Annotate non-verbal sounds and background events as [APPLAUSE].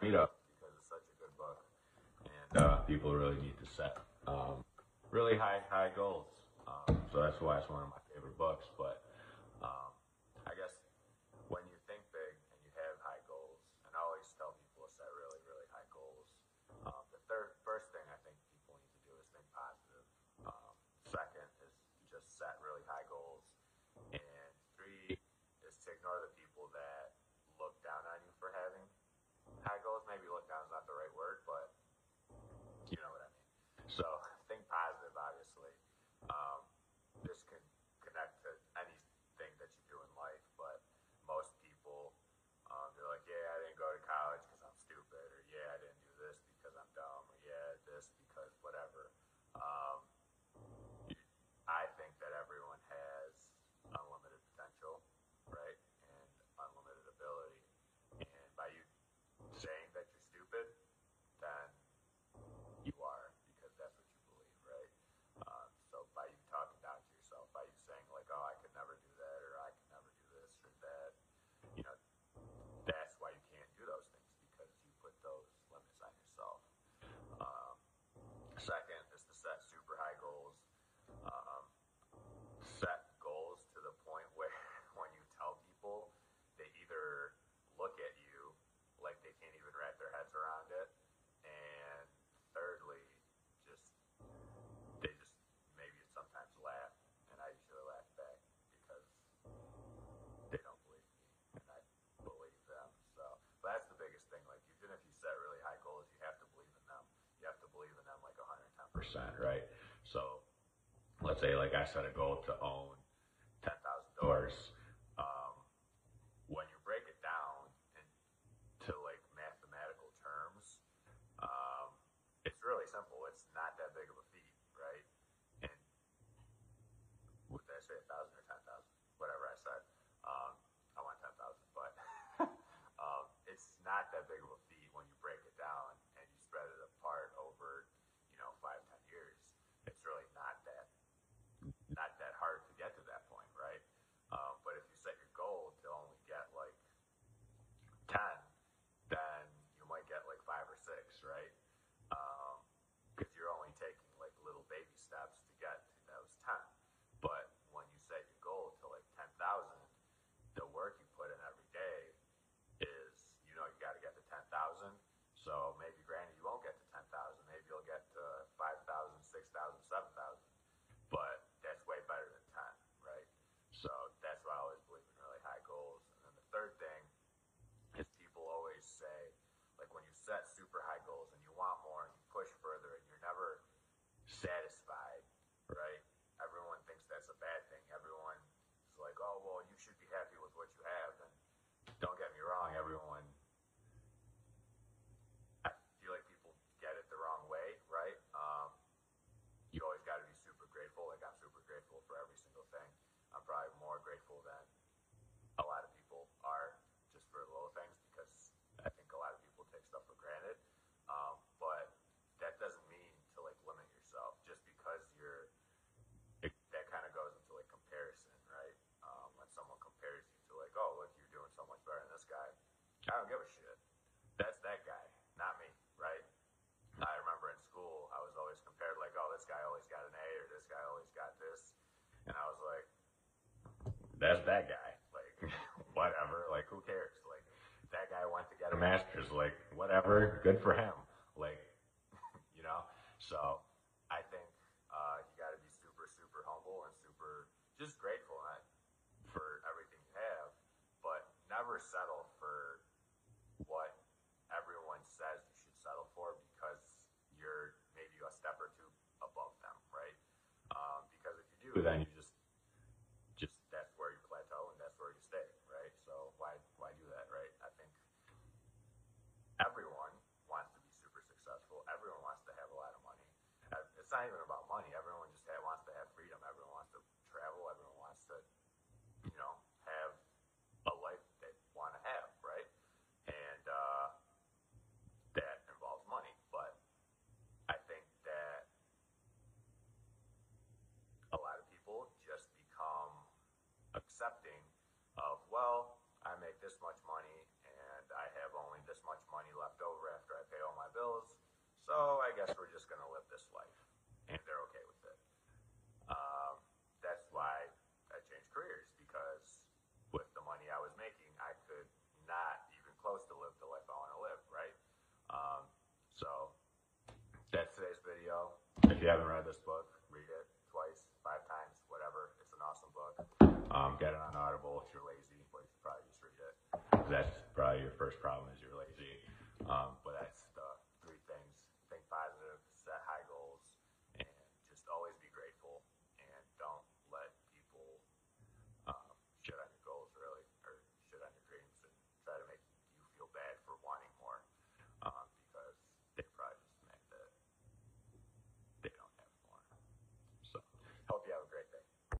meetup because it's such a good book, and uh, people really need to set um, really high high goals. Um, so that's why it's one of my favorite books. But um, I guess when you think big and you have high goals, and I always tell people to set really really high goals. Um, the third first thing I think people need to do is think positive. Um, second is just set really high goals, and three is to ignore the people. percent, right? So let's say like I set a goal to own ten thousand doors. Um, when you break it down into like mathematical terms, um, it's really simple. It's not that big of a feat, right? And what did I say, a thousand or ten thousand, whatever I said. Um, I want ten thousand, but [LAUGHS] um, it's not that big of a feat when you break it set super high goals and you want more that's that guy. Like, [LAUGHS] whatever. Like, who cares? Like, that guy went to get a master's. Like, whatever. Good for him. Like, [LAUGHS] you know. So, I think uh, you got to be super, super humble and super just grateful for everything you have, but never settle for what everyone says you should settle for because you're maybe a step or two above them, right? Um, because if you do, then you just everyone wants to be super successful. Everyone wants to have a lot of money. It's not even about money. Everyone just wants to have freedom. Everyone wants to travel. Everyone wants to, you know, have a life they want to have, right? And uh, that involves money. But I think that a lot of people just become accepting of, well, I make this much money this much money left over after I pay all my bills, so I guess we're just going to live this life. And they're okay with it. Um, that's why I changed careers because with the money I was making, I could not even close to live the life I want to live, right? Um, so that's today's video. If you haven't read this book, first problem is you're lazy. Um, but that's